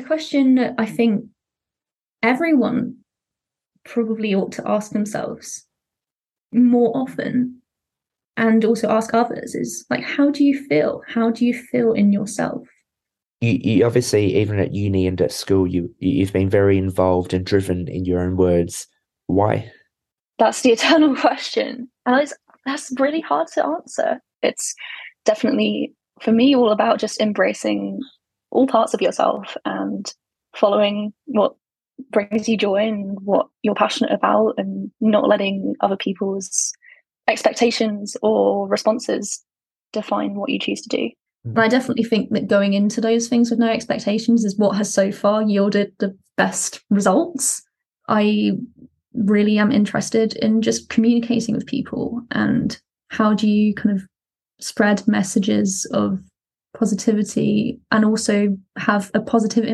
A question that I think everyone probably ought to ask themselves more often and also ask others is like, how do you feel? How do you feel in yourself? You, you obviously, even at uni and at school, you you've been very involved and driven in your own words. Why? That's the eternal question, and it's, that's really hard to answer. It's definitely for me all about just embracing all parts of yourself and following what brings you joy and what you're passionate about and not letting other people's expectations or responses define what you choose to do. And I definitely think that going into those things with no expectations is what has so far yielded the best results. I really am interested in just communicating with people and how do you kind of spread messages of positivity and also have a positive